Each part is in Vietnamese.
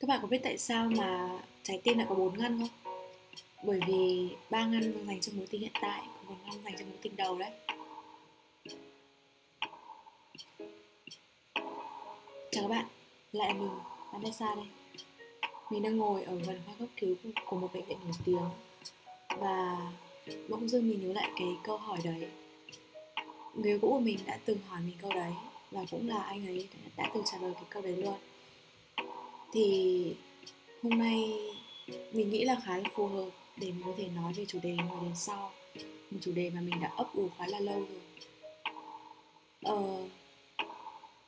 Các bạn có biết tại sao mà trái tim lại có bốn ngăn không? Bởi vì ba ngăn dành cho mối tình hiện tại, còn ngăn dành cho mối tình đầu đấy. Chào các bạn, lại mình, Vanessa đây. Mình đang ngồi ở gần khoa cấp cứu của một bệnh viện nổi tiếng và bỗng dưng mình nhớ lại cái câu hỏi đấy. Người cũ của mình đã từng hỏi mình câu đấy và cũng là anh ấy đã từng trả lời cái câu đấy luôn thì hôm nay mình nghĩ là khá là phù hợp để mình có thể nói về chủ đề ngồi đến sau. Một chủ đề mà mình đã ấp ủ khá là lâu rồi. Ờ,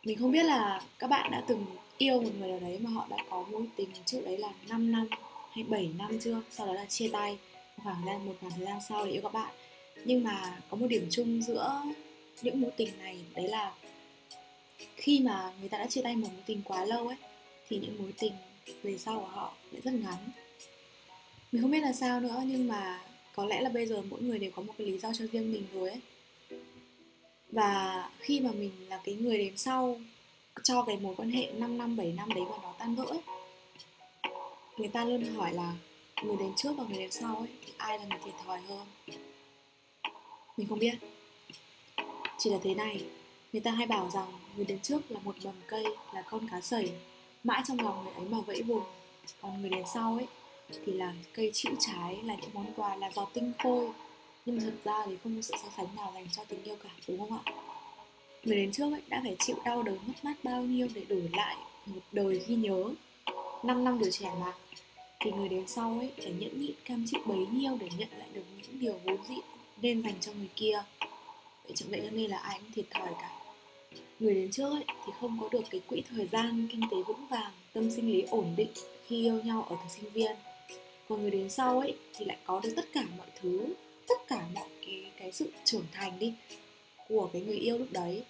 mình không biết là các bạn đã từng yêu một người nào đấy mà họ đã có mối tình trước đấy là 5 năm hay 7 năm chưa? Sau đó là chia tay khoảng thời gian một khoảng thời gian sau để yêu các bạn. Nhưng mà có một điểm chung giữa những mối tình này đấy là khi mà người ta đã chia tay một mối tình quá lâu ấy thì những mối tình về sau của họ lại rất ngắn. Mình không biết là sao nữa, nhưng mà có lẽ là bây giờ mỗi người đều có một cái lý do cho riêng mình rồi ấy. Và khi mà mình là cái người đến sau cho cái mối quan hệ 5 năm 7 năm đấy mà nó tan vỡ ấy, người ta luôn hỏi là người đến trước và người đến sau ấy, thì ai là người thiệt thòi hơn? Mình không biết. Chỉ là thế này, người ta hay bảo rằng người đến trước là một mầm cây, là con cá sẩy mãi trong lòng người ấy mà vẫy vùng còn người đến sau ấy thì là cây chịu trái, là những món quà, là giọt tinh khôi. Nhưng mà thật ra thì không có sự so sánh nào dành cho tình yêu cả, đúng không ạ? Người đến trước ấy đã phải chịu đau đớn mất mát bao nhiêu để đổi lại một đời ghi nhớ. 5 năm tuổi trẻ mà. Thì người đến sau ấy phải nhẫn nhịn, cam chịu bấy nhiêu để nhận lại được những điều vốn dĩ nên dành cho người kia. Vậy chẳng vậy cho nên là ai cũng thiệt thòi cả? Người đến trước ấy, thì không có được cái quỹ thời gian kinh tế vững vàng tâm sinh lý ổn định khi yêu nhau ở thời sinh viên. Còn người đến sau ấy thì lại có được tất cả mọi thứ tất cả mọi cái cái sự trưởng thành đi của cái người yêu lúc đấy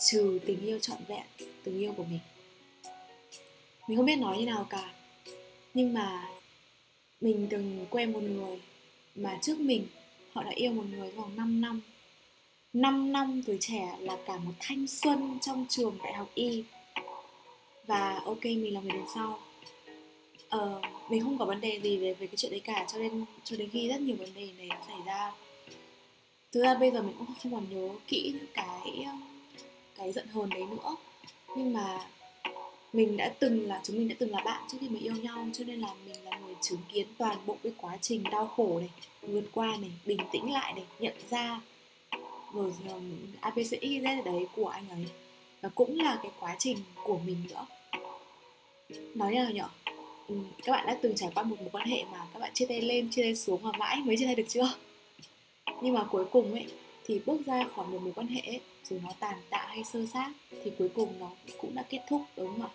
trừ tình yêu trọn vẹn tình yêu của mình. Mình không biết nói như nào cả nhưng mà mình từng quen một người mà trước mình họ đã yêu một người vòng 5 năm. 5 năm tuổi trẻ là cả một thanh xuân trong trường đại học y. Và ok mình là người đến sau. Ờ, mình không có vấn đề gì về về cái chuyện đấy cả cho nên cho đến khi rất nhiều vấn đề này xảy ra. Thực ra bây giờ mình cũng không còn nhớ kỹ cái cái giận hờn đấy nữa. Nhưng mà mình đã từng là chúng mình đã từng là bạn trước khi mình yêu nhau cho nên là mình là người chứng kiến toàn bộ cái quá trình đau khổ này vượt qua này bình tĩnh lại này nhận ra rồi ờ, ABCYZ đấy của anh ấy. Và cũng là cái quá trình của mình nữa. Nói như nào nhở. Ừ, các bạn đã từng trải qua một mối quan hệ mà các bạn chia tay lên chia tay xuống và mãi mới chia tay được chưa? Nhưng mà cuối cùng ấy thì bước ra khỏi một mối quan hệ ấy, dù nó tàn tạ hay sơ sát thì cuối cùng nó cũng đã kết thúc đúng không ạ?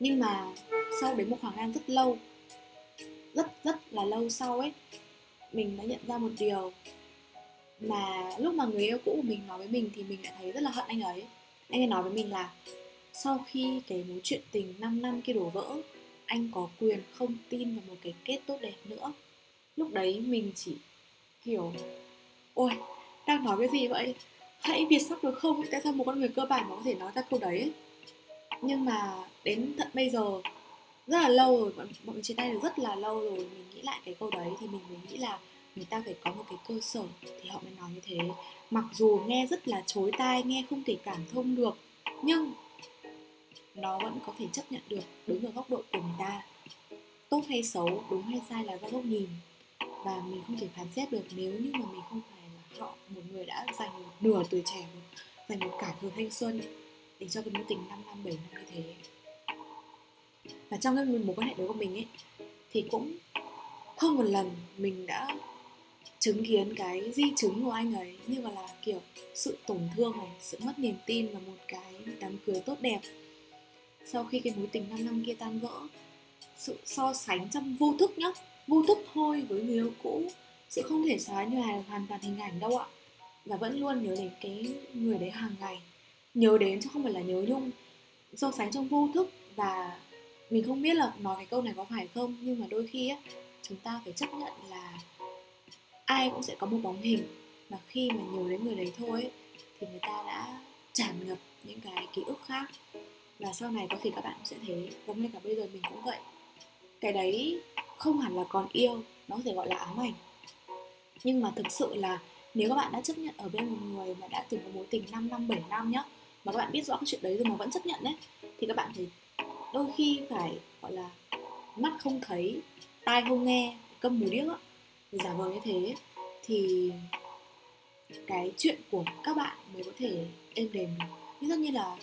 Nhưng mà sau đến một khoảng thời gian rất lâu rất rất là lâu sau ấy mình đã nhận ra một điều mà lúc mà người yêu cũ của mình nói với mình thì mình đã thấy rất là hận anh ấy. Anh ấy nói với mình là sau khi cái mối chuyện tình 5 năm kia đổ vỡ anh có quyền không tin vào một cái kết tốt đẹp nữa. Lúc đấy mình chỉ kiểu, ôi đang nói cái gì vậy? Hãy việt sắc được không? Tại sao một con người cơ bản mà có thể nói ra câu đấy? Nhưng mà đến tận bây giờ rất là lâu rồi bọn, bọn mình chia tay được rất là lâu rồi mình nghĩ lại cái câu đấy thì mình mới nghĩ là người ta phải có một cái cơ sở thì họ mới nói như thế. Mặc dù nghe rất là chối tai, nghe không thể cảm thông được, nhưng nó vẫn có thể chấp nhận được đứng ở góc độ của người ta. Tốt hay xấu, đúng hay sai là do góc nhìn. Và mình không thể phán xét được nếu như mà mình không phải là họ, một người đã dành một nửa tuổi trẻ, dành một cả thời thanh xuân để cho cái mối tình 5 năm 7 năm như thế. Và trong cái mối quan hệ đối của mình ấy, thì cũng không một lần mình đã chứng kiến cái di chứng của anh ấy như là, kiểu, sự tổn thương này, sự mất niềm tin và một cái đám cưới tốt đẹp. Sau khi cái mối tình 5 năm kia tan vỡ, sự so sánh trong vô thức nhá, vô thức thôi với người yêu cũ, sự không thể xóa nhòa hoàn toàn hình ảnh đâu ạ. Và vẫn luôn nhớ đến cái người đấy hàng ngày, nhớ đến chứ không phải là nhớ nhung. So sánh trong vô thức và mình không biết là nói cái câu này có phải không, nhưng mà đôi khi á, chúng ta phải chấp nhận là ai cũng sẽ có một bóng hình. Mà khi mà nhớ đến người đấy thôi thì người ta đã tràn ngập những cái ký ức khác. Và sau này có thể các bạn cũng sẽ thế và ngay cả bây giờ mình cũng vậy. Cái đấy không hẳn là còn yêu, nó có thể gọi là ám ảnh. Nhưng mà thực sự là nếu các bạn đã chấp nhận ở bên một người mà đã từng có mối tình 5 năm 7 năm nhá, mà các bạn biết rõ cái chuyện đấy rồi mà vẫn chấp nhận đấy thì các bạn phải đôi khi phải, gọi là, mắt không thấy, tai không nghe câm mù điếc á giả vờ như thế. Thì cái chuyện của các bạn mới có thể êm đềm được. Nhưng tất nhiên là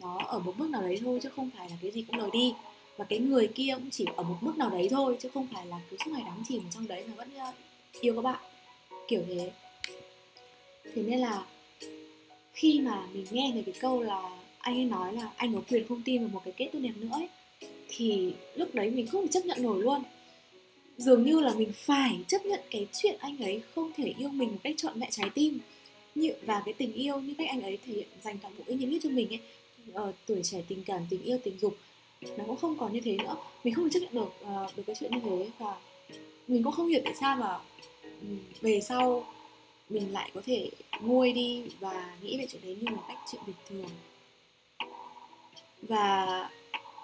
nó ở một mức nào đấy thôi chứ không phải là cái gì cũng lời đi. Và cái người kia cũng chỉ ở một mức nào đấy thôi chứ không phải là cứ suốt ngày đắm chìm trong đấy mà vẫn ờ, yêu các bạn. Kiểu thế. Thế nên là khi mà mình nghe thấy cái câu là anh ấy nói là anh có quyền không tin vào một cái kết tốt đẹp nữa ấy, thì lúc đấy mình không chấp nhận nổi luôn dường như là mình phải chấp nhận cái chuyện anh ấy không thể yêu mình một cách trọn vẹn trái tim. Như và cái tình yêu như cách anh ấy thể hiện dành toàn bộ cái nhiệt huyết cho mình ấy ờ, tuổi trẻ tình cảm tình yêu tình dục nó cũng không còn như thế nữa. Mình không chấp nhận được uh, được cái chuyện như thế và mình cũng không hiểu tại sao mà ừ, về sau mình lại có thể nguôi đi và nghĩ về chuyện đấy như một cách chuyện bình thường. Và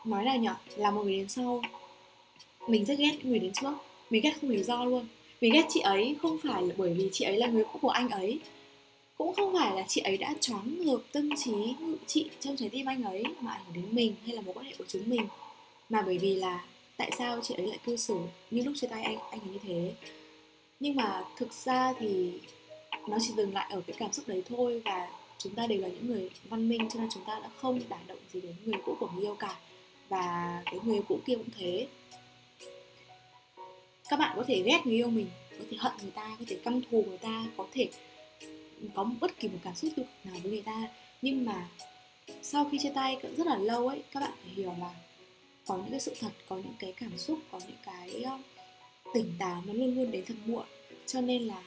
nói là nhở là một người đến sau mình rất ghét người đến trước. Mình ghét không lý do luôn. Mình ghét chị ấy không phải là bởi vì chị ấy là người cũ của anh ấy. Cũng không phải là chị ấy đã choáng ngược tâm trí ngự trị trong trái tim anh ấy mà ảnh hưởng đến mình hay là mối quan hệ của chúng mình. Mà bởi vì là tại sao chị ấy lại cư xử như lúc chia tay anh anh ấy như thế? Nhưng mà thực ra thì nó chỉ dừng lại ở cái cảm xúc đấy thôi và chúng ta đều là những người văn minh cho nên chúng ta đã không đả động gì đến người cũ của người yêu cả. Và cái người cũ kia cũng thế các bạn có thể ghét người yêu mình, có thể hận người ta, có thể căm thù người ta, có thể có bất kỳ một cảm xúc tiêu cực nào với người ta. Nhưng mà sau khi chia tay rất là lâu ấy, các bạn phải hiểu là có những cái sự thật, có những cái cảm xúc, có những cái ờ, tỉnh táo nó luôn luôn đến thật muộn. Cho nên là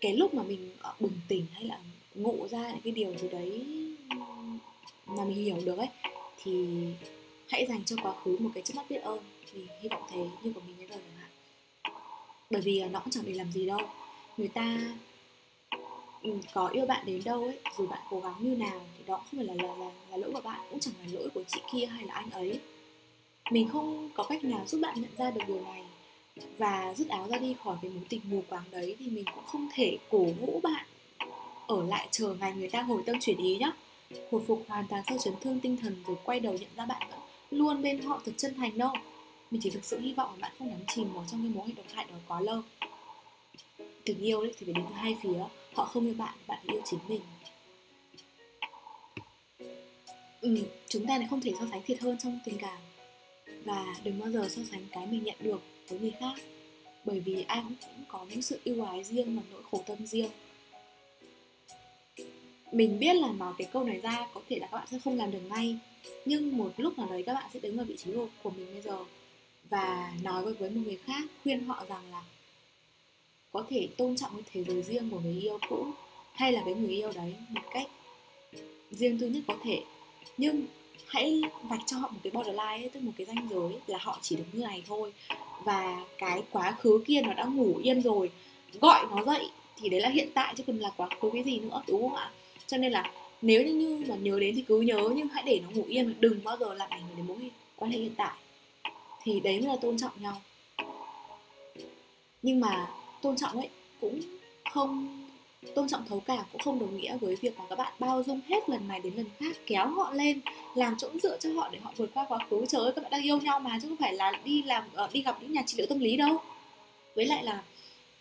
cái lúc mà mình ờ, bừng tỉnh hay là ngộ ra những cái điều gì đấy mà mình hiểu được ấy, thì hãy dành cho quá khứ một cái chớp mắt biết ơn thì hy vọng thế như của mình bây giờ chẳng hạn bởi vì nó cũng chẳng để làm gì đâu. Người ta ừ, có yêu bạn đến đâu ấy dù bạn cố gắng như nào thì đó không phải là là, là, là lỗi của bạn cũng chẳng là lỗi của chị kia hay là anh ấy. Mình không có cách nào giúp bạn nhận ra được điều này và rút áo ra đi khỏi cái mối tình mù quáng đấy thì mình cũng không thể cổ vũ bạn ở lại chờ ngày người ta hồi tâm chuyển ý nhá. Hồi phục hoàn toàn sau chấn thương tinh thần rồi quay đầu nhận ra bạn vẫn luôn bên họ thật chân thành đâu mình chỉ thực sự hy vọng là bạn không đắm chìm vào trong cái mối độc hại đó quá lâu. Tình yêu đấy thì phải đến từ hai phía họ không yêu bạn bạn yêu chính mình. Ừ, chúng ta lại không thể so sánh thiệt hơn trong tình cảm. Và đừng bao giờ so sánh cái mình nhận được với người khác bởi vì ai cũng có những sự ưu ái riêng và nỗi khổ tâm riêng. Mình biết là nói cái câu này ra có thể là các bạn sẽ không làm được ngay nhưng một lúc nào đấy các bạn sẽ đứng ở vị trí của mình bây giờ và nói với, với một người khác khuyên họ rằng là có thể tôn trọng cái thế giới riêng của người yêu cũ hay là với người yêu đấy một cách riêng tư nhất có thể. Nhưng hãy vạch cho họ một cái borderline ấy, tức một cái ranh giới là họ chỉ được như này thôi. Và cái quá khứ kia nó đã ngủ yên rồi gọi nó dậy thì đấy là hiện tại chứ còn là quá khứ cái gì nữa đúng không ạ? Cho nên là nếu như mà nhớ đến thì cứ nhớ nhưng hãy để nó ngủ yên. Đừng bao giờ làm ảnh hưởng đến mối quan hệ hiện tại thì đấy là tôn trọng nhau. Nhưng mà tôn trọng ấy cũng không tôn trọng thấu cảm cũng không đồng nghĩa với việc mà các bạn bao dung hết lần này đến lần khác kéo họ lên làm chỗ dựa cho họ để họ vượt qua quá khứ. Trời ơi các bạn đang yêu nhau mà chứ không phải là đi làm ờ, đi gặp những nhà trị liệu tâm lý đâu. Với lại là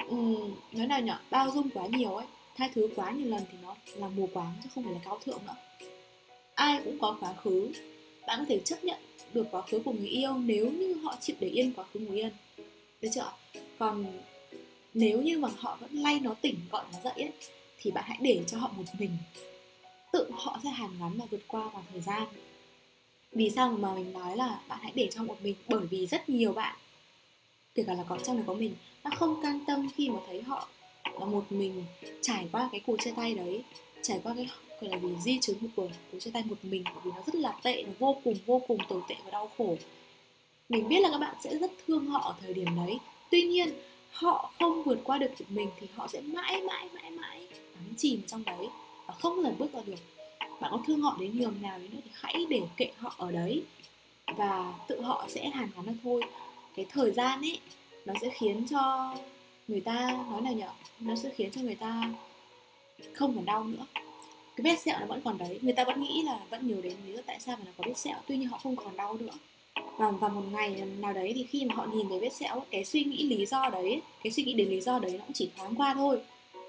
um, nói nào nhở bao dung quá nhiều ấy tha thứ quá nhiều lần thì nó là mù quáng chứ không phải là cao thượng nữa. Ai cũng có quá khứ bạn có thể chấp nhận được quá khứ của người yêu nếu như họ chịu để yên quá khứ người yên được chưa còn nếu như mà họ vẫn lay nó tỉnh gọi nó dậy ấy, thì bạn hãy để cho họ một mình. Tự họ sẽ hàn gắn và vượt qua vào thời gian. Vì sao mà mình nói là bạn hãy để cho một mình? Bởi vì rất nhiều bạn kể cả là có trong này có mình nó không can tâm khi mà thấy họ là một mình trải qua cái cuộc chia tay đấy trải qua cái gọi là vì di chứng của cuộc chia tay một mình, bởi vì nó rất là tệ, nó vô cùng vô cùng tồi tệ và đau khổ. Mình biết là các bạn sẽ rất thương họ ở thời điểm đấy. Tuy nhiên, họ không vượt qua được mình thì họ sẽ mãi mãi mãi mãi đắm chìm trong đấy và không lần bước ra được. Bạn có thương họ đến nhường nào đến nữa thì hãy để kệ họ ở đấy và tự họ sẽ hàn gắn ra thôi. Cái thời gian ấy, nó sẽ khiến cho người ta, nói là nhở? Nó sẽ khiến cho người ta không còn đau nữa cái vết sẹo nó vẫn còn đấy. Người ta vẫn nghĩ là vẫn nhớ đến lý do tại sao mà nó có vết sẹo. Tuy nhiên họ không còn đau nữa. Và và một ngày nào đấy thì khi mà họ nhìn thấy vết sẹo, cái suy nghĩ lý do đấy, cái suy nghĩ đến lý do đấy nó cũng chỉ thoáng qua thôi.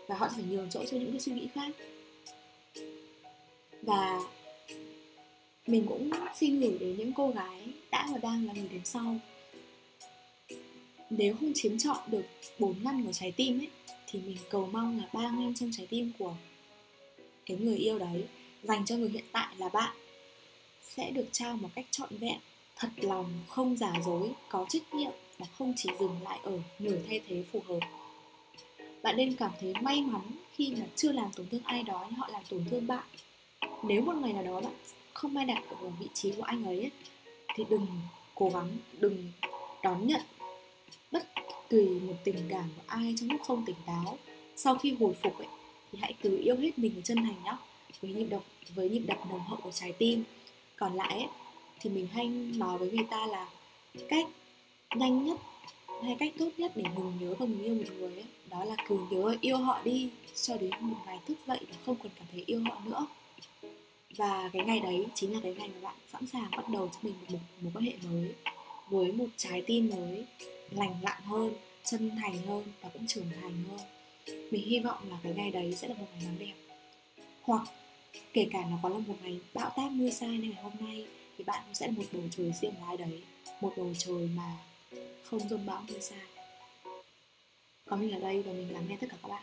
Và họ phải nhường chỗ cho những cái suy nghĩ khác. Và mình cũng xin gửi đến những cô gái đã và đang là người đến sau. Nếu không chiếm trọn được bốn ngăn của trái tim ấy, thì mình cầu mong là ba ngăn trong trái tim của cái người yêu đấy dành cho người hiện tại là bạn, sẽ được trao một cách trọn vẹn, thật lòng, không giả dối, có trách nhiệm và không chỉ dừng lại ở nửa thay thế phù hợp. Bạn nên cảm thấy may mắn khi mà chưa làm tổn thương ai đó nhưng họ làm tổn thương bạn. Nếu một ngày nào đó bạn không may đặt ở vị trí của anh ấy, thì đừng cố gắng, đừng đón nhận bất kỳ một tình cảm của ai trong lúc không tỉnh táo. Sau khi hồi phục ấy thì hãy cứ yêu hết mình và chân thành nhá. Với nhịp đập với nhịp đập nồng hậu của trái tim. Còn lại ấy, thì mình hay nói với người ta là cách nhanh nhất hay cách tốt nhất để ngừng nhớ và ngừng yêu một người ấy, đó là cứ nhớ yêu họ đi cho đến một ngày thức dậy và không còn cảm thấy yêu họ nữa. Và cái ngày đấy chính là cái ngày mà bạn sẵn sàng bắt đầu cho mình một một quan hệ mới với một trái tim mới lành lặn hơn chân thành hơn và cũng trưởng thành hơn mình hy vọng là cái ngày đấy sẽ là một ngày nắng đẹp. Hoặc kể cả nó có là một ngày bão táp mưa sai như ngày hôm nay, thì bạn cũng sẽ là một bầu trời riêng lái đấy, một bầu trời mà không rông bão mưa sai. Có mình ở đây và mình lắng nghe tất cả các bạn.